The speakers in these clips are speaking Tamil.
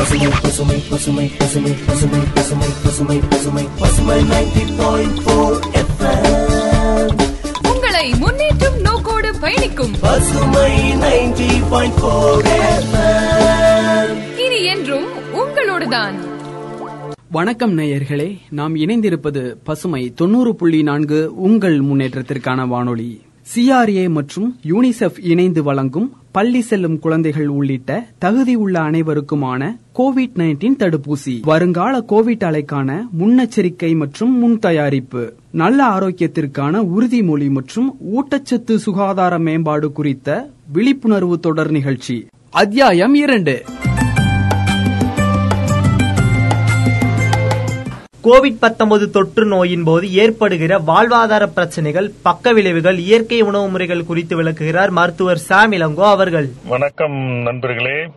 பசுமை பசுமை பசுமை பசுமை பசுமை பசுமை பசுமை பசுமை பசுமை நைன்டி பாயிண்ட் போர் உங்களை முன்னேற்றும் நோக்கோடு பயணிக்கும். பசுமை நைன்டி பாயிண்ட் போர் இனி என்றும் உங்களோடுதான். வணக்கம் நேயர்களே நாம் இணைந்திருப்பது பசுமை தொண்ணூறு புள்ளி நான்கு உங்கள் முன்னேற்றத்திற்கான வானொலி. சிஆர்ஏ மற்றும் யூனிசெஃப் இணைந்து வழங்கும் பள்ளி செல்லும் குழந்தைகள் உள்ளிட்ட தகுதியுள்ள அனைவருக்குமான கோவிட் நைன்டீன் தடுப்பூசி. வருங்கால கோவிட் அலைக்கான முன்னெச்சரிக்கை மற்றும் முன் தயாரிப்பு. நல்ல ஆரோக்கியத்திற்கான உறுதிமொழி மற்றும் ஊட்டச்சத்து சுகாதார மேம்பாடு குறித்த விழிப்புணர்வு தொடர் நிகழ்ச்சி. அத்தியாயம் இரண்டு. கோவிட் 19 தொற்று நோயின் போது ஏற்படுகிற வாழ்வாதார பிரச்சனைகள் பக்க விளைவுகள் இயற்கை உணவு முறைகள் குறித்து விளக்குகிறார் மருத்துவர் சாம் இளங்கோ அவர்கள். வணக்கம் நண்பர்களே.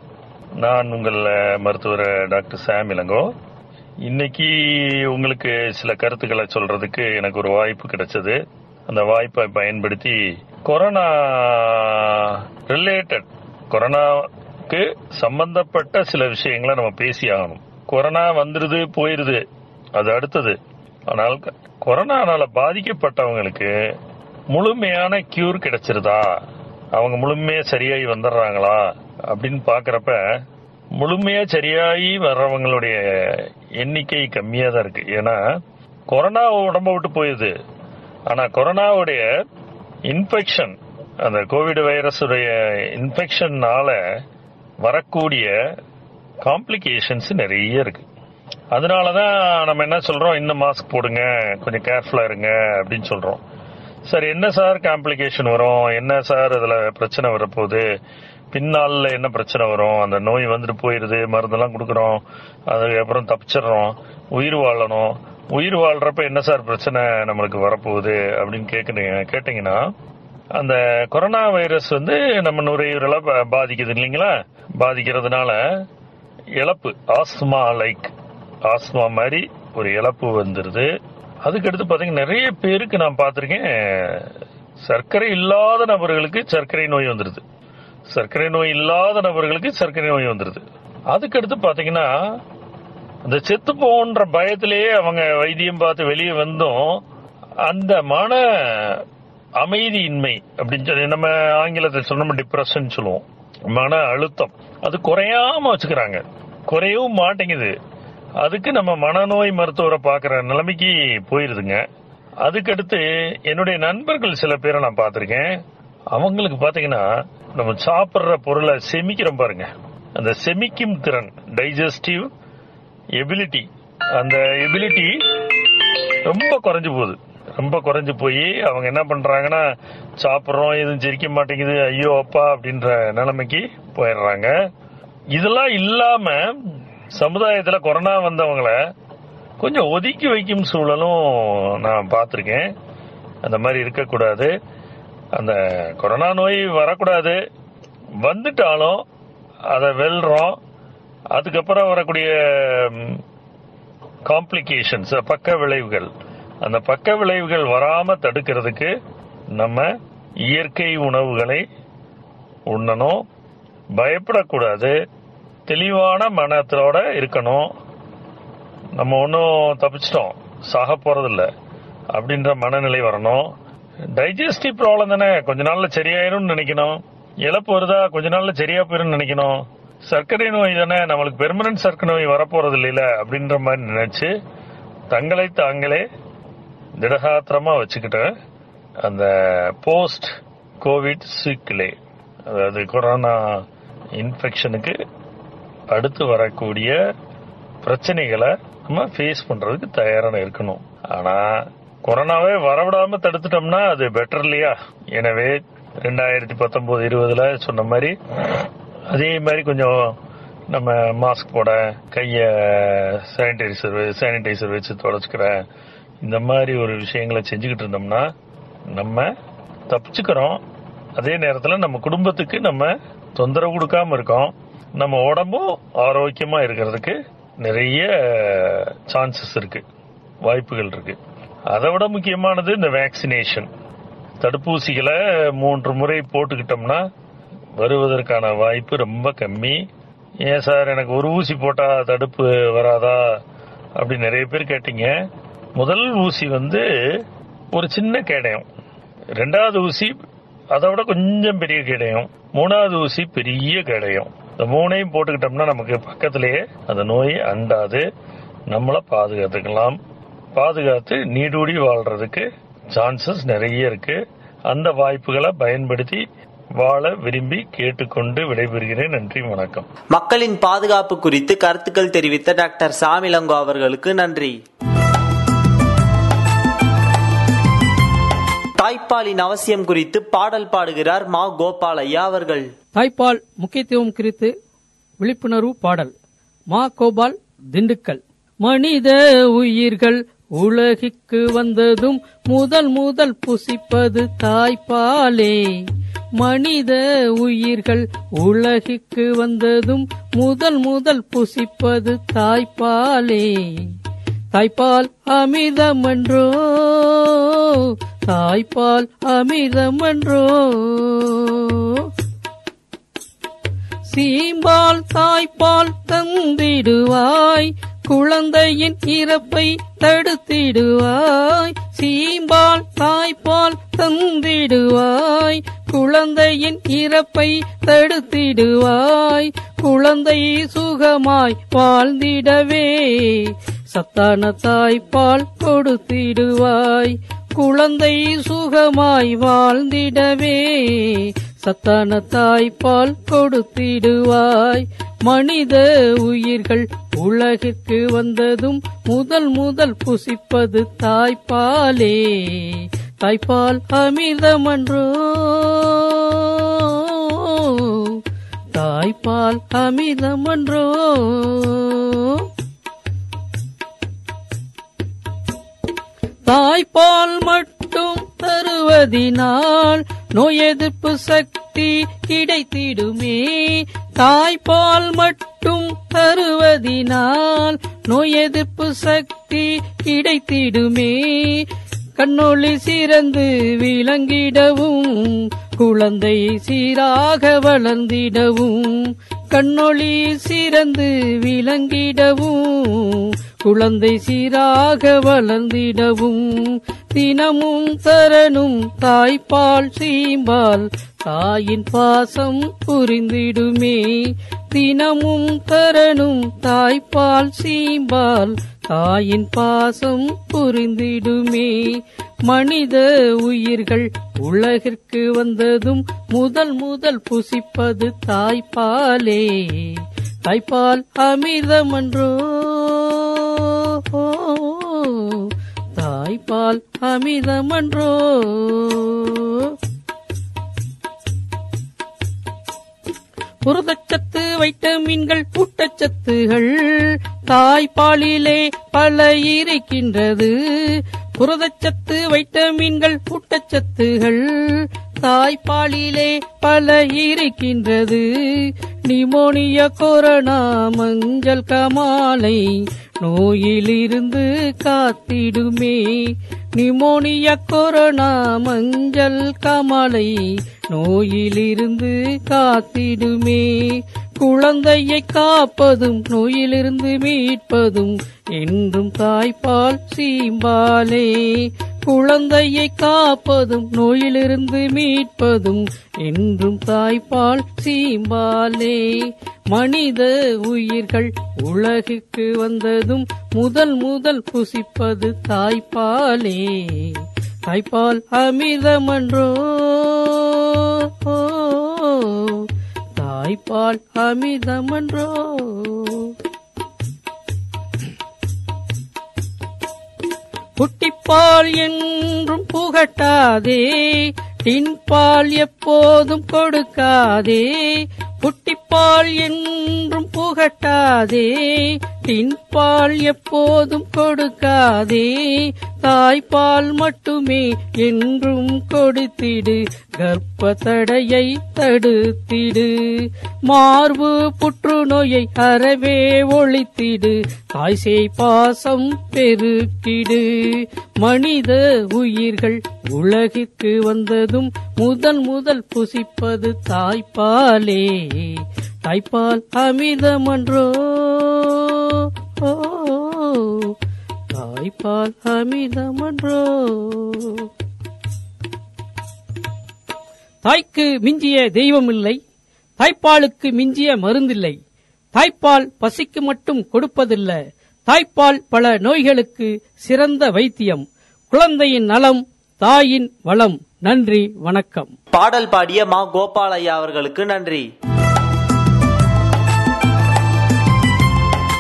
நான் உங்கள் மருத்துவர் டாக்டர் சாம் இளங்கோ. இன்னைக்கு உங்களுக்கு சில கருத்துக்களை சொல்றதுக்கு எனக்கு ஒரு வாய்ப்பு கிடைச்சது. அந்த வாய்ப்பை பயன்படுத்தி கொரோனா ரிலேட்டட் கொரோனாக்கு சம்பந்தப்பட்ட சில விஷயங்களை நம்ம பேசி ஆகணும். கொரோனா வந்துருது போயிருது. அது அடுத்தது. ஆனால் க- கொரோனானால பாதிக்கப்பட்டவங்களுக்கு முழுமையான கியூர் கிடைச்சிருதா? அவங்க முழுமையா சரியாகி வந்துடுறாங்களா? அப்படின்னு பாக்குறப்ப முழுமையா சரியாகி வர்றவங்களுடைய எண்ணிக்கை கம்மியா தான் இருக்கு. ஏன்னா கொரோனா உடம்ப விட்டு போயுது ஆனா கொரோனாவுடைய இன்ஃபெக்ஷன் அந்த கோவிட் வைரஸுடைய இன்ஃபெக்ஷன்னால வரக்கூடிய காம்ப்ளிகேஷன்ஸ் நிறைய இருக்கு. அதனால தான் நம்ம என்ன சொல்றோம் இன்னும் மாஸ்க் போடுங்க கொஞ்சம் கேர்ஃபுல்லா இருங்க அப்படின்னு சொல்றோம். சார் என்ன சார் காம்ப்ளிகேஷன் வரும்? என்ன சார் அதில் பிரச்சனை வரப்போகுது? பின்னால என்ன பிரச்சனை வரும்? அந்த நோய் வந்துட்டு போயிருது மருந்தெல்லாம் கொடுக்குறோம் அதுக்கப்புறம் தப்பிச்சிடுறோம் உயிர் வாழணும். உயிர் வாழ்றப்ப என்ன சார் பிரச்சனை நம்மளுக்கு வரப்போகுது அப்படின்னு கேட்குறீங்க கேட்டீங்கன்னா அந்த கொரோனா வைரஸ் வந்து நம்ம நுரையீரலை பாதிக்குது இல்லைங்களா? பாதிக்கிறதுனால இழப்பு ஆஸ்மா லைக் ஆஸ்மா மாதிரி ஒரு இழப்பு வந்துருது. அதுக்கடுத்து பாத்தீங்கன்னா நிறைய பேருக்கு நான் பார்த்துருக்கேன் சர்க்கரை இல்லாத நபர்களுக்கு சர்க்கரை நோய் வந்துருது. சர்க்கரை நோய் இல்லாத நபர்களுக்கு சர்க்கரை நோய் வந்துருது. அதுக்கடுத்து பாத்தீங்கன்னா அந்த செத்து போன்ற பயத்திலேயே அவங்க வைத்தியம் பார்த்து வெளியே வந்தும். அந்த மன அமைதியின்மை அப்படின்னு சொல்லி நம்ம ஆங்கிலத்தில் சொன்னோம் டிப்ரெஷன் சொல்லுவோம். மன அழுத்தம். அது குறையாம வச்சுக்கிறாங்க. குறையவும் மாட்டேங்குது. அதுக்கு நம்ம மனநோய் மருத்துவரை பார்க்குற நிலைமைக்கு போயிருதுங்க. அதுக்கடுத்து என்னுடைய நண்பர்கள் சில பேரை நான் பார்த்துருக்கேன். அவங்களுக்கு பாத்தீங்கன்னா நம்ம சாப்பிடுற பொருளை செமிக்கிறோம் பாருங்க. அந்த செமிக்கும் திறன் டைஜஸ்டிவ் எபிலிட்டி அந்த எபிலிட்டி ரொம்ப குறைஞ்சு போகுது. ரொம்ப குறைஞ்சு போய் அவங்க என்ன பண்றாங்கன்னா சாப்பிட்றோம் எதுவும் ஜெரிக்க மாட்டேங்குது ஐயோ அப்பா அப்படின்ற நிலைமைக்கு போயிடுறாங்க. இதெல்லாம் இல்லாம சமுதாயத்துல கொரோனா வந்தவங்கள கொஞ்சம் ஒதுக்கி வைக்கும் சூழலும் நான் பார்த்திருக்கேன். அந்த மாதிரி இருக்கக்கூடாது. அந்த கொரோனா நோய் வரக்கூடாது. வந்துட்டாலும் அதை வெல்றோம். அதுக்கப்புறம் வரக்கூடிய காம்ப்ளிகேஷன்ஸ் பக்க விளைவுகள். அந்த பக்க விளைவுகள் வராம தடுக்கிறதுக்கு நம்ம இயற்கை உணவுகளை உண்ணணும். பயப்படக்கூடாது. தெளிவான மனத்தோட இருக்கணும். நம்ம ஒன்றும் தப்பிச்சிட்டோம். சாக போறதில்ல. அப்படின்ற மனநிலை வரணும். டைஜஸ்டிவ் ப்ராப்ளம் தானே. கொஞ்ச நாள்ல சரியாயிரும்னு நினைக்கணும். இழப்பு வருதா? கொஞ்ச நாள்ல சரியா போயிரும் நினைக்கணும். சர்க்கரை நோய் தானே. நம்மளுக்கு பெர்மனன்ட் சர்க்கரை நோய் வரப்போறது இல்லையில அப்படின்ற மாதிரி நினைச்சு தங்களை தாங்களே திடகாத்திரமா வச்சுக்கிட்டு அந்த போஸ்ட் கோவிட் சிக்கிலே அதாவது கொரோனா இன்ஃபெக்ஷனுக்கு அடுத்து வரக்கூடிய பிரச்சனைகளை நம்ம ஃபேஸ் பண்றதுக்கு தயாரான இருக்கணும். ஆனா கொரோனாவே வரவிடாம தடுத்துட்டோம்னா அது பெட்டர் இல்லையா? எனவே ரெண்டாயிரத்தி பத்தொன்பது இருபதுல சொன்ன மாதிரி அதே மாதிரி கொஞ்சம் நம்ம மாஸ்க் போட கைய சானிடைசர் சானிடைசர் வச்சு தொடச்சுக்கிற இந்த மாதிரி ஒரு விஷயங்களை செஞ்சுக்கிட்டு இருந்தோம்னா நம்ம தப்பிச்சுக்கிறோம். அதே நேரத்தில் நம்ம குடும்பத்துக்கு நம்ம தொந்தரவு கொடுக்காம இருக்கோம். நம்ம உடம்பும் ஆரோக்கியமா இருக்கிறதுக்கு நிறைய சான்சஸ் இருக்கு. வாய்ப்புகள் இருக்கு. அதை விட முக்கியமானது இந்த வேக்சினேஷன் தடுப்பூசிகளை மூன்று முறை போட்டுக்கிட்டோம்னா வருவதற்கான வாய்ப்பு ரொம்ப கம்மி. ஏன் சார் எனக்கு ஒரு ஊசி போட்டா தடுப்பு வராதா அப்படி நிறைய பேர் கேட்டீங்க. முதல் ஊசி வந்து ஒரு சின்ன கேடயம். ரெண்டாவது ஊசி அதை விட கொஞ்சம் பெரிய கேடயம். மூணாவது ஊசி பெரிய கேடயம். இந்த மூணையும் போட்டுக்கிட்டோம்னா நமக்கு பக்கத்திலேயே அந்த நோய் அண்டாது. நம்மளை பாதுகாத்துக்கலாம். பாதுகாத்து நீடூடி வாழ்றதுக்கு சான்சஸ் நிறைய இருக்கு. அந்த வாய்ப்புகளை பயன்படுத்தி வாழ விரும்பி கேட்டுக்கொண்டு விடைபெறுகிறேன். நன்றி வணக்கம். மக்களின் பாதுகாப்பு குறித்து கருத்துக்கள் தெரிவித்த டாக்டர் சாமிலங்கோ அவர்களுக்கு நன்றி. தாய்ப்பாலின் அவசியம் குறித்து பாடல் பாடுகிறார் மா கோபாலையா அவர்கள். தாய்ப்பால் முக்கியத்துவம் குறித்து விழிப்புணர்வு பாடல். மா கோபால் திண்டுக்கல். மனித உயிர்கள் உலகிற்கு வந்ததும் முதல் முதல் புசிப்பது தாய்ப்பாலே. மனித உயிர்கள் உலகிற்கு வந்ததும் முதல் முதல் புசிப்பது தாய்ப்பாலே. தாய்ப்பால் அமிர்தமன்றோ? தாய்ப்பால் அமிர்தமன்றோ? சீம்பால் தாய்ப்பால் தந்திடுவாய் குழந்தையின் இறப்பை தடுத்திடுவாய் சீம்பால் தாய்ப்பால் தந்திடுவாய் குழந்தையின் இறப்பை தடுத்திடுவாய் குழந்தை சுகமாய் வாழ்ந்திடவே. சத்தான தாய்ப்பால் கொடுத்திடுவாய். குழந்தை சுகமாய் வாழ்ந்திடவே. சத்தான தாய்ப்பால் கொடுத்திடுவாய். மனித உயிர்கள் உலகிற்கு வந்ததும் முதல் முதல் புசிப்பது தாய்ப்பாலே. தாய்ப்பால் அமிர்தமன்றோ? தாய்ப்பால் அமிர்தமன்றோ? தாய்ப்பால் மட்டும் தருவதினால் நோய் எதிர்ப்பு சக்தி கிடைத்திடுமே. தாய்ப்பால் மட்டும் தருவதினால் நோய் எதிர்ப்பு சக்தி கிடைத்திடுமே. கண்ணொளி சிறந்து விளங்கிடவும் குழந்தை சீராக வளர்ந்திடவும் கண்ணொளி சிறந்து விளங்கிடவும் குழந்தை சீராக வளர்ந்திடவும் தினமும் தரணும் தாய்ப்பால் சீம்பால் தாயின் பாசம் புரிந்திடுமே. தினமும் தரணும் தாய்ப்பால் சீம்பால் தாயின் பாசம் புரிந்திடுமே. மனித உயிர்கள் உலகிற்கு வந்ததும் முதல் முதல் புசிப்பது தாய்ப்பாலே. தாய்ப்பால் அமிர்தமன்றோ? தாய்ப்பால் அமிர்தமன்றோ? புரதச்சத்து வைட்டமின்கள் ஊட்டச்சத்துகள் தாய்ப்பாலிலே பல இருக்கின்றது. புரதச்சத்து வைட்டமின்கள் ஊட்டச்சத்துகள் தாய்ப்பாலிலே பல இருக்கின்றது. நிமோனிய கொரோனா மஞ்சள் கமாலை நோயிலிருந்து காத்திடுமே. நிமோனிய கொரோனா மஞ்சள் கமலை நோயிலிருந்து காத்திடுமே. குழந்தையை காப்பதும் நோயிலிருந்து மீட்பதும் என்றும் தாய்ப்பால் சீம்பாலே. குழந்தையை காப்பதும் நோயிலிருந்து மீட்பதும் என்றும் தாய்ப்பால் சீம்பாலே. மனித உயிர்கள் உலகுக்கு வந்ததும் முதல் முதல் புசிப்பது தாய்ப்பாலே. தாய்ப்பால் அமிர்தமன்றோ? தாய்ப்பால் அமிர்தமன்றோ? புட்டிப்பால் என்றும் புகட்டாதே தின்பால் எப்போதும் கொடுக்காதே புட்டிப்பால் என்றும் புகட்டாதே பின்பால் எப்போதும் கொடுக்காதே. தாய்ப்பால் மட்டுமே என்றும் கொடுத்திடு. கர்ப்ப தடையை தடுத்திடு. மார்பு புற்றுநோயை அறவே ஒழித்திடு. தாய்சேய் பாசம் பெருக்கிடு. மனித உயிர்கள் உலகிற்கு வந்ததும் முதல் முதல் புசிப்பது தாய்ப்பாலே. தாய்ப்பால் அமிர்தமன்றோ தாய்ப்பால் அமிர்தமன்றோ தாய்க்கு மிஞ்சிய தெய்வம் இல்லை தாய்ப்பாலுக்கு மிஞ்சிய மருந்தில்லை. தாய்ப்பால் பசிக்கு மட்டும் கொடுப்பதில்லை தாய்ப்பால் பல நோய்களுக்கு சிறந்த வைத்தியம். குழந்தையின் நலம் தாயின் வளம். நன்றி வணக்கம். பாடல் பாடிய மா. கோபாலையா அவர்களுக்கு நன்றி.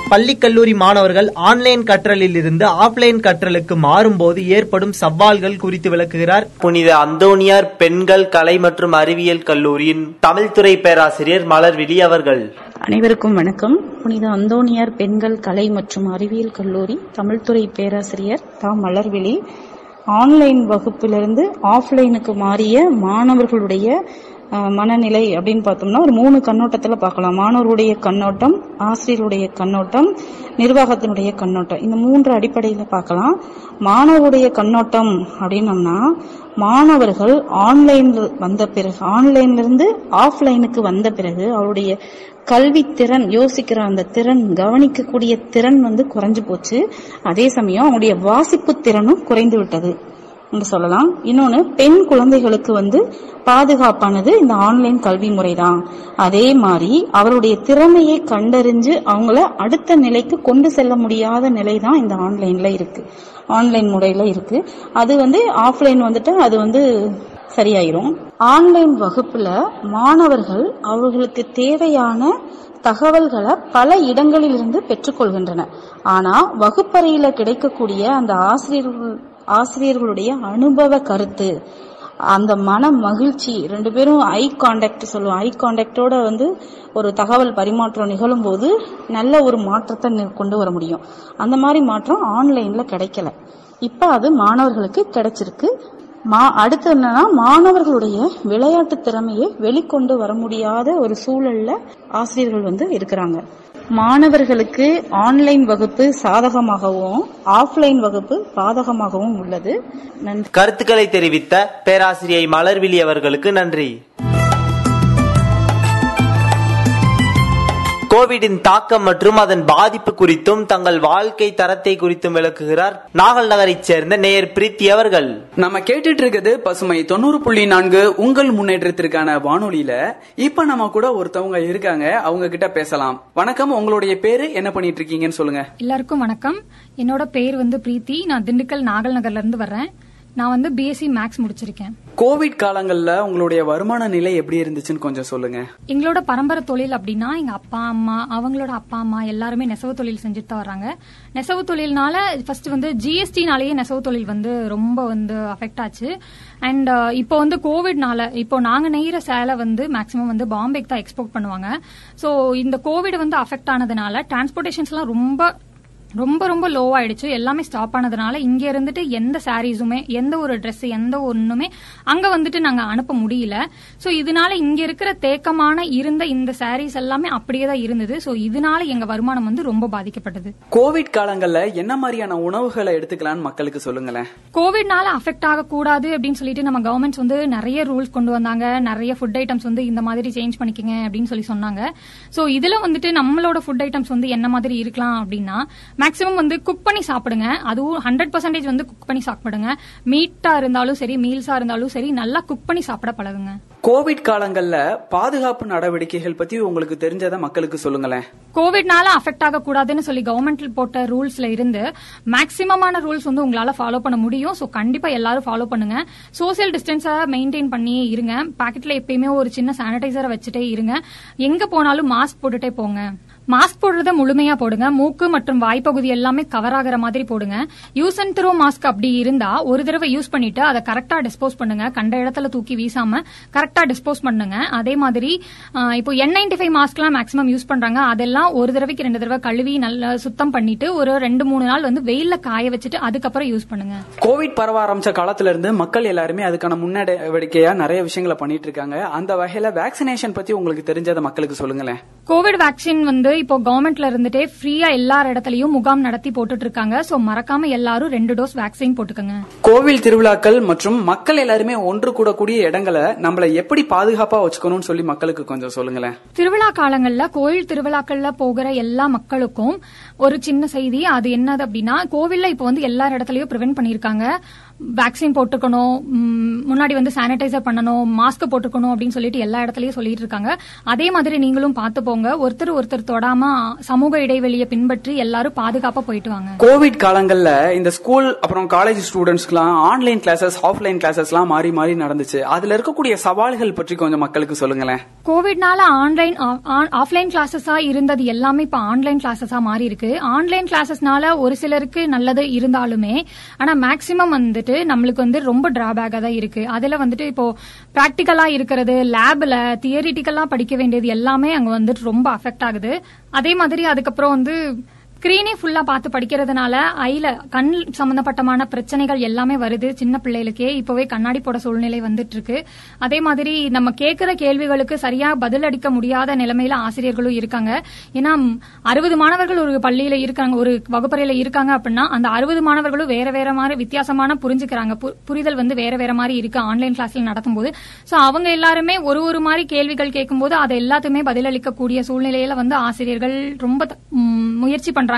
பள்ளி கல்லூரி மாணவர்கள் ஆன்லைன் கற்றலில் இருந்து ஆஃப்லைன் கற்றலுக்கு மாறும்போது ஏற்படும் சவால்கள் குறித்து விளக்குகிறார். புனித அந்தோனியார் பெண்கள் கலை மற்றும் அறிவியல் கல்லூரியின் தமிழ்துறை பேராசிரியர் மலர்விழி அவர்கள். அனைவருக்கும் வணக்கம். புனித அந்தோனியார் பெண்கள் கலை மற்றும் அறிவியல் கல்லூரி தமிழ்துறை பேராசிரியர் தா. மலர்விழி ஆன்லைன் வகுப்பிலிருந்து ஆஃப்லைனுக்கு மாறிய மாணவர்களுடைய மனநிலை அப்படின்னு பார்த்தோம்னா ஒரு மூணு கண்ணோட்டத்தில் பார்க்கலாம். மாணவருடைய கண்ணோட்டம் ஆசிரியருடைய கண்ணோட்டம் நிர்வாகத்தினுடைய கண்ணோட்டம். இந்த மூன்று அடிப்படையில் பார்க்கலாம். மாணவருடைய கண்ணோட்டம் அப்படின்னம்னா மாணவர்கள் ஆன்லைன்ல வந்த பிறகு ஆன்லைன்ல இருந்து ஆஃப்லைனுக்கு வந்த பிறகு அவருடைய கல்வி திறன் யோசிக்கிற அந்த திறன் கவனிக்கக்கூடிய திறன் வந்து குறைஞ்சு போச்சு. அதே சமயம் அவங்களுடைய வாசிப்பு திறனும் குறைந்து விட்டது. என்று சொல்லலாம். இன்னொன்னு பெண் குழந்தைகளுக்கு வந்து பாதுகாப்பானது இந்த ஆன்லைன் கல்வி முறைதான். அதே மாதிரி அவருடைய திறமையை கண்டறிஞ்சு அவங்கள அடுத்த நிலைக்கு கொண்டு செல்ல முடியாத நிலை தான் இந்த ஆன்லைன்ல இருக்கு. ஆன்லைன் முறையில இருக்கு. அது வந்து ஆஃப்லைன் வந்துட்டு அது வந்து சரியாயிரும். ஆன்லைன் வகுப்புல மாணவர்கள் அவர்களுக்கு தேவையான தகவல்களை பல இடங்களிலிருந்து பெற்றுக்கொள்கின்றன ஆனா வகுப்பறையில கிடைக்கக்கூடிய அந்த ஆசிரியர்கள் ஆசிரியர்களுடைய அனுபவ கருத்து அந்த மன மகிழ்ச்சி ரெண்டு பேரும் ஐ காண்டாக்ட் சொல்லுவோம். ஐ காண்டாக்டோட வந்து ஒரு தகவல் பரிமாற்றம் நிகழும் போது நல்ல ஒரு மாற்றத்தை நி- கொண்டு வர முடியும். அந்த மாதிரி மாற்றம் ஆன்லைன்ல கிடைக்கல. இப்ப அது மாணவர்களுக்கு கிடைச்சிருக்கு. மா அடுத்து என்னன்னா மாணவர்களுடைய விளையாட்டு திறமையை வெளிக்கொண்டு வர முடியாத ஒரு சூழல்ல ஆசிரியர்கள் வந்து இருக்கிறாங்க. மாணவர்களுக்கு ஆன்லைன் வகுப்பு சாதகமாகவும் ஆஃப்லைன் வகுப்பு பாதகமாகவும் உள்ளது. நன்றி. கருத்துக்களை தெரிவித்த பேராசிரியை மலர்விழி அவர்களுக்கு நன்றி. கோவிடின் தாக்கம் மற்றும் அதன் பாதிப்பு குறித்தும் தங்கள் வாழ்க்கை தரத்தை குறித்தும் விளக்குகிறார் நாகல் நகரைச் சேர்ந்த நேயர் பிரீத்தி அவர்கள். நம்ம கேட்டுட்டு இருக்கிறது பசுமை தொண்ணூறு புள்ளி நான்கு உங்கள் முன்னேற்றத்திற்கான வானொலியில. இப்ப நம்ம கூட ஒருத்தவங்க இருக்காங்க அவங்க கிட்ட பேசலாம். வணக்கம் உங்களுடைய பேரு என்ன பண்ணிட்டு இருக்கீங்கன்னு சொல்லுங்க. எல்லாருக்கும் வணக்கம். என்னோட பேர் வந்து பிரீத்தி. நான் திண்டுக்கல் நாகல் நகர்ல இருந்து வர்றேன். நான் வந்து பிஎஸ்சி மேக்ஸ் முடிச்சிருக்கேன். கோவிட் காலங்கள்ல உங்களுடைய வருமான நிலை எப்படி இருந்துச்சுன்னு கொஞ்சம் சொல்லுங்க. எங்களோட பரம்பரை தொழில் அப்படின்னா எங்க அப்பா அம்மா அவங்களோட அப்பா அம்மா எல்லாருமே நெசவு தொழில் செஞ்சுட்டு தான் வர்றாங்க நெசவு தொழில்னால ஃபர்ஸ்ட் வந்து ஜிஎஸ்டினாலேயே நெசவு தொழில் வந்து ரொம்ப வந்து அஃபெக்ட் ஆச்சு. அண்ட் இப்போ வந்து கோவிட்னால இப்போ நாங்க நெய்கிற சேலை வந்து மேக்ஸிமம் வந்து பாம்பேக்கு தான் எக்ஸ்போர்ட் பண்ணுவாங்க. ஸோ இந்த கோவிட் வந்து அஃபெக்ட் ஆனதுனால டிரான்ஸ்போர்ட்டேஷன்ஸ்லாம் ரொம்ப ரொம்ப ரொம்ப லோ ஆயிடுச்சு. எல்லாமே ஸ்டாப் ஆனதுனால இங்க இருந்துட்டு எந்த சாரீஸுமே எந்த ஒரு Dress எந்த ஒண்ணுமே அங்க வந்துட்டு நாங்க அனுப்ப முடியல. சோ இதனால இங்க இருக்கிற தேக்கமான இருந்த இந்த சாரீஸ் எல்லாமே அப்படியே தான் இருந்தது. சோ இதனால எங்க வருமானம் வந்து ரொம்ப பாதிக்கப்பட்டது. கோவிட் காலங்கள்ல என்ன மாதிரியான உணவுகளை எடுத்துக்கலாம்னு மக்களுக்கு சொல்லுங்களேன். கோவிட்னால அஃபெக்ட் ஆகக்கூடாது அப்படின்னு சொல்லிட்டு நம்ம கவர்மெண்ட்ஸ் வந்து நிறைய ரூல்ஸ் கொண்டு வந்தாங்க. நிறைய ஃபுட் ஐட்டம்ஸ் வந்து இந்த மாதிரி சேஞ்ச் பண்ணிக்கங்க அப்படின்னு சொல்லி சொன்னாங்க. சோ இதுல வந்துட்டு நம்மளோட ஃபுட் ஐட்டம்ஸ் வந்து என்ன மாதிரி இருக்கலாம் அப்படின்னா மேக்ஸிமம் வந்து குக் பண்ணி சாப்பிடுங்க. அதுவும் ஹண்ட்ரட் பர்சன்டேஜ் வந்து குக் பண்ணி சாப்பிடுங்க. மீட்டா இருந்தாலும் சரி மீல்ஸா இருந்தாலும் சரி நல்லா குக் பண்ணி சாப்பிட பழகுங்க. கோவிட் காலங்கள்ல பாதுகாப்பு நடவடிக்கைகள் பத்தி உங்களுக்கு தெரிஞ்சதை மக்களுக்கு சொல்லுங்களேன். கோவிட்னால அஃபெக்ட் ஆகக்கூடாதுன்னு சொல்லி கவர்மெண்ட் போட்ட ரூல்ஸ்ல இருந்து மேக்சிமமான ரூல்ஸ் வந்து உங்களால ஃபாலோ பண்ண முடியும். ஸோ கண்டிப்பா எல்லாரும் ஃபாலோ பண்ணுங்க. சோசியல் டிஸ்டன்ஸை மெயின்டைன் பண்ணி இருங்க. பாக்கெட்ல எப்பயுமே ஒரு சின்ன சானிடைசரை வச்சுட்டே இருங்க. எங்க போனாலும் மாஸ்க் போட்டுட்டே போங்க. மாஸ்க் போடுறத முழுமையா போடுங்க. மூக்கு மற்றும் வாய்ப்பகுதி எல்லாமே கவர் ஆகிற மாதிரி போடுங்க. யூஸ் அண்ட் த்ரோ மாஸ்க் அப்படி இருந்தா ஒரு தடவை யூஸ் பண்ணிட்டு அதை கரெக்டா டிஸ்போஸ் பண்ணுங்க. கண்ட இடத்துல தூக்கி வீசாம கரெக்டா டிஸ்போஸ் பண்ணுங்க. அதே மாதிரி இப்போ என் நைன்டி ஃபைவ் மாஸ்க்லாம் மேக்ஸிமம் யூஸ் பண்றாங்க. அதெல்லாம் ஒரு தடவைக்கு ரெண்டு தடவை கழுவி நல்லா சுத்தம் பண்ணிட்டு ஒரு ரெண்டு மூணு நாள் வந்து வெயில்ல காய வச்சுட்டு அதுக்கப்புறம் யூஸ் பண்ணுங்க. கோவிட் பரவ ஆரம்பிச்ச காலத்துல இருந்து மக்கள் எல்லாருமே அதுக்கான முன்னெடுக்கையா நிறைய விஷயங்களை பண்ணிட்டு இருக்காங்க. அந்த வகையில வேக்சினேஷன் பத்தி உங்களுக்கு தெரிஞ்சதை மக்களுக்கு சொல்லுங்களேன். கோவிட் வேக்சின் வந்து இப்போ கவர்மெண்ட்ல இருந்துட்டே ஃப்ரீயா எல்லா இடத்துலயும் முகாம் நடத்தி போட்டுட்டு இருக்காங்க சோ மறக்காம எல்லாரும் ரெண்டு டோஸ் வேக்சின் போட்டுக்கோங்க. கோவில் திருவிழாக்கள் மற்றும் மக்கள் எல்லாருமே ஒன்று கூடக்கூடிய இடங்களை நம்மள எப்படி பாதுகாப்பா வச்சுக்கணும்னு சொல்லி மக்களுக்கு கொஞ்சம் சொல்லுங்களேன். திருவிழா காலங்கள்ல கோயில் திருவிழாக்கள்ல போகிற எல்லா மக்களுக்கும் ஒரு சின்ன செய்தி அது என்னது அப்படின்னா கோவில்ல இப்போ வந்து எல்லா இடத்துலயும் ப்ரிவென்ட் பண்ணிருக்காங்க வேக்சின் போட்டுக்கணும் முன்னாடி வந்து சானிடைசர் பண்ணணும் மாஸ்க் போட்டுக்கணும் அப்படின்னு சொல்லிட்டு எல்லா இடத்துலயும் சொல்லிட்டு இருக்காங்க. அதே மாதிரி நீங்களும் பார்த்து போங்க ஒருத்தர் ஒருத்தர் தொடாம சமூக இடைவெளியை பின்பற்றி எல்லாரும் பாதுகாப்பா போயிட்டு வாங்க. கோவிட் காலங்கள்ல இந்த ஸ்கூல் அப்புறம் காலேஜ் ஸ்டூடெண்ட்ஸ்க்குலாம் ஆன்லைன் கிளாஸஸ் ஆஃப்லைன் கிளாஸஸ்லாம் மாறி மாறி நடந்துச்சு. அதுல இருக்கக்கூடிய சவால்கள் பற்றி கொஞ்சம் மக்களுக்கு சொல்லுங்களேன். கோவிட்னால ஆன்லைன் ஆஃப்லைன் கிளாஸஸா இருந்தது எல்லாமே இப்ப ஆன்லைன் கிளாஸஸா மாறி இருக்கு. ஆன்லைன் கிளாஸஸ்னால ஒரு சிலருக்கு நல்லது இருந்தாலுமே ஆனா மேக்சிமம் வந்துட்டு நம்மளுக்கு வந்து ரொம்ப டிராபேக்கா தான் இருக்கு. அதுல வந்துட்டு இப்போ பிராக்டிக்கலா இருக்கிறது லேப்ல தியரிட்டிக்கலா படிக்க வேண்டியது எல்லாமே அங்க வந்துட்டு ரொம்ப அஃபெக்ட் ஆகுது. அதே மாதிரி அதுக்கப்புறம் வந்து ஸ்கிரீனே ஃபுல்லா பார்த்து படிக்கிறதுனால ஐல கண் சம்பந்தப்பட்டமான பிரச்சனைகள் எல்லாமே வருது சின்ன பிள்ளைகளுக்கே. இப்பவே கண்ணாடி போட சூழ்நிலை வந்துட்டு இருக்கு அதே மாதிரி நம்ம கேட்கிற கேள்விகளுக்கு சரியா பதில் அளிக்க முடியாத நிலைமையில ஆசிரியர்களும் இருக்காங்க. ஏன்னா அறுபது மாணவர்கள் ஒரு பள்ளியில இருக்காங்க ஒரு வகுப்பறையில இருக்காங்க அப்படின்னா அந்த அறுபது மாணவர்களும் வேற வேற மாதிரி வித்தியாசமான புரிஞ்சுக்கிறாங்க. பு- புரிதல் வந்து வேற வேற மாதிரி இருக்கு ஆன்லைன் கிளாஸ்ல நடத்தும் போது சோ அவங்க எல்லாருமே ஒரு ஒரு மாதிரி கேள்விகள் கேட்கும்போது அதை எல்லாத்துமே பதிலளிக்கக்கூடிய சூழ்நிலையில வந்து ஆசிரியர்கள் ரொம்ப த- முயற்சி பண்றாங்க.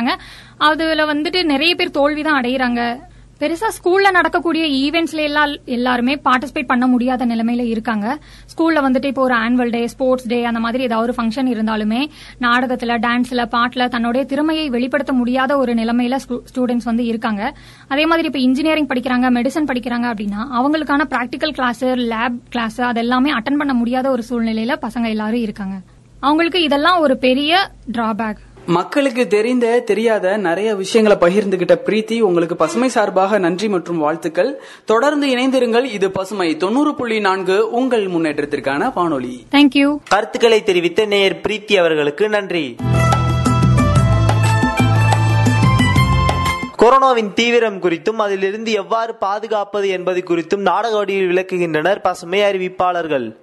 அதுல வந்துட்டு நிறைய பேர் தோல்விதான் அடையிறாங்க. பெருசா ஸ்கூல்ல நடக்கக்கூடிய ஈவெண்ட்ஸ்ல எல்லாம் எல்லாருமே பார்ட்டிசிபேட் பண்ண முடியாத நிலைமையில இருக்காங்க. ஸ்கூல்ல வந்துட்டு இப்போ ஒரு ஆனுவல் டே ஸ்போர்ட்ஸ் டே அந்த மாதிரி ஏதாவது ஒரு ஃபங்க்ஷன் இருந்தாலுமே நாடகத்துல டான்ஸ்ல பாட்டுல தன்னுடைய திறமையை வெளிப்படுத்த முடியாத ஒரு நிலைமையில ஸ்டூடெண்ட்ஸ் வந்து இருக்காங்க. அதே மாதிரி இப்போ இன்ஜினியரிங் படிக்கிறாங்க மெடிசன் படிக்கிறாங்க அப்படின்னா அவங்களுக்கான பிராக்டிக்கல் கிளாஸ் லேப் கிளாஸ் அதெல்லாமே அட்டன் பண்ண முடியாத ஒரு சூழ்நிலையில பசங்க எல்லாரும் இருக்காங்க. அவங்களுக்கு இதெல்லாம் ஒரு பெரிய டிராபேக் மக்களுக்கு தெரிந்த தெரியாத நிறைய விஷயங்களை பகிர்ந்துகிட்ட பிரீத்தி உங்களுக்கு பசுமை சார்பாக நன்றி மற்றும் வாழ்த்துக்கள். தொடர்ந்து இணைந்திருங்கள். இது பசுமை தொண்ணூறு புள்ளி நான்கு உங்கள் முன்னேற்றத்திற்கான வானொலி. தேங்க்யூ கருத்துக்களை தெரிவித்த நேயர் பிரீத்தி அவர்களுக்கு நன்றி. கொரோனாவின் தீவிரம் குறித்தும் அதிலிருந்து எவ்வாறு பாதுகாப்பது என்பது குறித்தும் நாடக வடிவில் விளக்குகின்றனர் பசுமை அறிவிப்பாளர்கள்.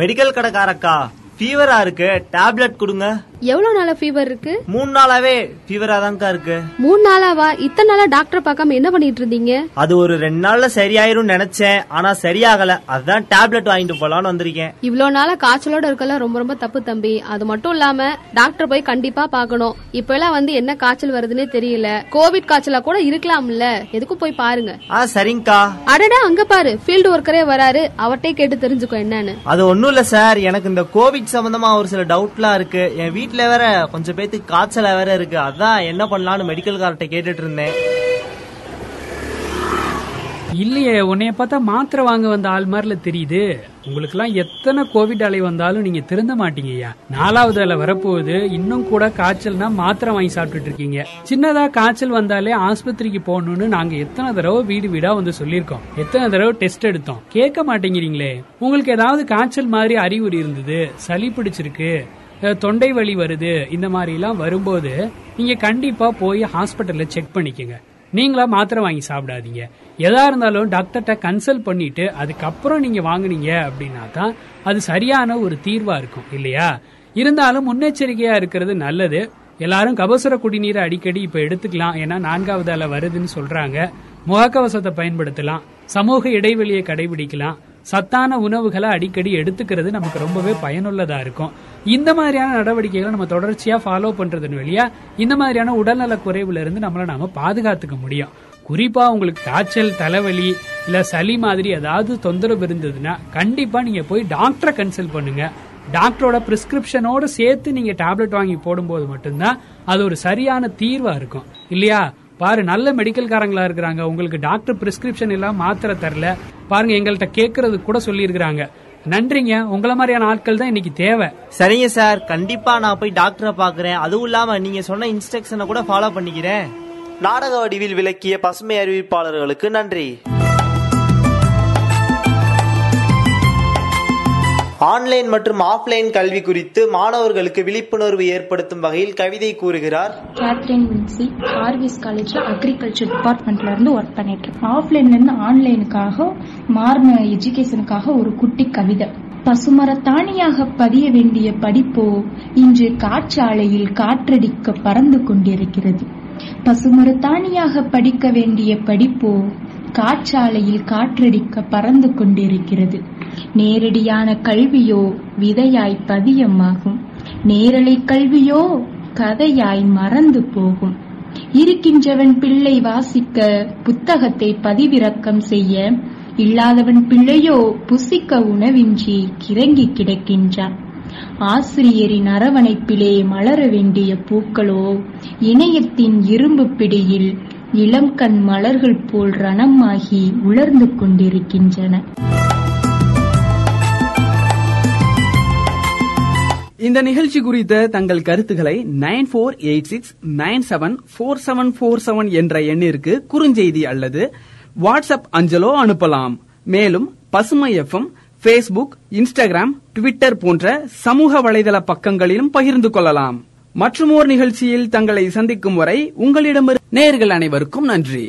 மெடிக்கல் கடைக்காரக்கா ஃபீவரா இருக்கு டேப்லெட் கொடுங்க. எவ்வளவு நாளா ஃபீவர் இருக்கு? மூணு நாளாவே ஃபீவரா தான்க்கா இருக்கு. மூணு நாளாவா? இத்தனை நாளா டாக்டர் பார்க்காம என்ன பண்ணிட்டு இருந்தீங்க? அது ஒரு ரெண்டு நாள்ல சரியாயிரும் நினைச்சேன். ஆனா சரியாகல. அதுதான் டேப்லெட் வாங்கிட்டு போலான்னு வந்திருக்கேன். இவ்வளவு நாளா காய்ச்சலோட இருக்கலாம் ரொம்ப ரொம்ப தப்பு தம்பி. அது மட்டும் இல்லாம டாக்டர் போய் கண்டிப்பா பார்க்கணும். இப்ப எல்லாம் வந்து என்ன காய்ச்சல் வருதுன்னே தெரியல. கோவிட் காய்ச்சலா கூட இருக்கலாம்ல. எதுக்கும் போய் பாருங்க. ஆ சரிங்கக்கா. அடடா அங்க பாரு. ஃபீல்டு ஒர்க்கரே வராரு. அவர்ட்டே கேட்டு தெரிஞ்சுக்கோ என்னன்னு. அது ஒண்ணும் இல்ல சார். எனக்கு இந்த கோவிட் சம்பந்தமா ஒரு சில டவுட்லாம் இருக்கு. என் வீட்ல வேற கொஞ்சம் பேத்துக்கு காய்ச்சலா வேற இருக்கு. அதான் என்ன பண்ணலாம்னு மெடிக்கல் கார்ட்ட கேட்டுட்டு இருந்தேன் இல்லையே உன்னைய பார்த்தா மாத்திரை வாங்க வந்த ஆள் மாதிரில தெரியுது. உங்களுக்குலாம் எத்தனை கோவிட் அலை வந்தாலும் நீங்க திருந்த மாட்டீங்கய்யா நாலாவது அலை வரப்போகுது. இன்னும் கூட காய்ச்சல்னா மாத்திரை வாங்கி சாப்பிட்டுட்டு இருக்கீங்க சின்னதா காய்ச்சல் வந்தாலே ஆஸ்பத்திரிக்கு போகணும்னு நாங்க எத்தனை தடவை வீடு வீடா வந்து சொல்லியிருக்கோம். எத்தனை தடவை டெஸ்ட் எடுத்தோம். கேட்க மாட்டேங்கிறீங்களே. உங்களுக்கு ஏதாவது காய்ச்சல் மாதிரி அறிகுறி இருந்தது சளி பிடிச்சிருக்கு தொண்டை வலி வருது இந்த மாதிரிலாம் வரும்போது நீங்க கண்டிப்பா போய் ஹாஸ்பிட்டல்ல செக் பண்ணிக்கங்க. நீங்களா மாத்திரை வாங்கி சாப்பிடாதீங்க. எதா இருந்தாலும் டாக்டர்கிட்ட கன்சல்ட் பண்ணிட்டு அதுக்கப்புறம் நீங்க வாங்குனீங்க அப்படின்னா தான் அது சரியான ஒரு தீர்வா இருக்கும் இல்லையா? இருந்தாலும் முன்னெச்சரிக்கையா இருக்கிறது நல்லது. எல்லாரும் கபசுர குடிநீரை அடிக்கடி இப்ப எடுத்துக்கலாம். ஏன்னா நான்காவது அலை வருதுன்னு சொல்றாங்க. முகக்கவசத்தை பயன்படுத்தலாம். சமூக இடைவெளியை கடைபிடிக்கலாம். சத்தான உணவுகளை அடிக்கடி எடுத்துக்கிறது நமக்கு ரொம்பவே பயனுள்ளதா இருக்கும். இந்த மாதிரியான நடவடிக்கைகளை நம்ம தொடர்ச்சியா ஃபாலோ பண்றதன் வழியா இந்த மாதிரியான உடல்நல குறைவுல இருந்து நம்மளை நாம பாதுகாத்துக்க முடியும். குறிப்பா உங்களுக்கு காய்ச்சல் தலைவலி இல்ல சளி மாதிரி ஏதாவது தொந்தரவு இருந்ததுன்னா கண்டிப்பா நீங்க போய் டாக்டரை கன்சல்ட் பண்ணுங்க. டாக்டரோட பிரிஸ்கிரிப்ஷனோட சேர்த்து நீங்க டேப்லெட் வாங்கி போடும்போது மட்டும்தான் அது ஒரு சரியான தீர்வா இருக்கும். இல்லையா? பாரு நல்ல மெடிக்கல் காரங்களா இருக்கிறாங்க. உங்களுக்கு டாக்டர் பிரிஸ்கிரிப்ஷன் எல்லாம் மாத்திரை தரல. பாருங்க எங்கள்கிட்ட கேட்கறது கூட சொல்லியிருக்கிறாங்க. நன்றிங்க. உங்கள மாதிரியான ஆட்கள் தான் இன்னைக்கு தேவை. சரிங்க சார். கண்டிப்பா நான் போய் டாக்டரை பாக்குறேன். அதுவும் இல்லாம நீங்க சொன்ன இன்ஸ்ட்ரக்ஷனை கூட ஃபாலோ பண்ணிக்கிறேன். நாடக வடிவில் விளக்கிய பசுமை அறிவிப்பாளர்களுக்கு நன்றி. ஆன்லைன் மற்றும் ஆஃப்லைன் கல்வி குறித்து மாணவர்களுக்கு விழிப்புணர்வு ஏற்படுத்தும் வகையில் கவிதை கூறுகிறார். கேத்ரின் வின்சி ஆர்விஸ் காலேஜ்ல அக்ரிகல்ச்சர் டிபார்ட்மெண்ட்ல இருந்து ஒர்க் பண்ணிட்டு இருக்கேன். ஆஃப்லைன்ல இருந்து ஆன்லைனுக்காக மாறின எஜுகேஷனுக்காக ஒரு குட்டி கவிதை. பசுமரத்தாணியாக பதிய வேண்டிய படிப்போ இன்று காற்றாலையில் காற்றடிக்க பறந்து கொண்டிருக்கிறது. பசுமரத்தாணியாக படிக்க வேண்டிய படிப்போ காற்றாலையில் காற்றடிக்க பறந்து கொண்டிருக்கிறது. நேரடியான கல்வியோ விதையாய் பதியமாகும். நேரலை கல்வியோ கதையாய் மறந்து போகும். இருக்கின்றவன் பிள்ளை வாசிக்க புத்தகத்தை பதிவிறக்கம் செய்ய இல்லாதவன் பிள்ளையோ புசிக்க உணவின்றி கிறங்கி கிடக்கின்றான். ஆசிரியரின் அரவணைப்பிலே மலர வேண்டிய பூக்களோ இணையத்தின் இரும்பு பிடியில் இளம் கண் மலர்கள் போல் ரணமாகி உலர்ந்து கொண்டிருக்கின்றன. இந்த நிகழ்ச்சி குறித்த தங்கள் கருத்துக்களை nine four eight six nine seven four seven four seven என்ற எண்ணிற்கு குறுஞ்செய்தி அல்லது வாட்ஸ்அப் அஞ்சலோ அனுப்பலாம். மேலும் பசுமை எஃப்எம் ஃபேஸ்புக் இன்ஸ்டாகிராம் ட்விட்டர் போன்ற சமூக வலைதள பக்கங்களிலும் பகிர்ந்து கொள்ளலாம். மற்றும் ஓர் நிகழ்ச்சியில் தங்களை சந்திக்கும் வரை உங்களிடமிருந்து நேர்கள் அனைவருக்கும் நன்றி.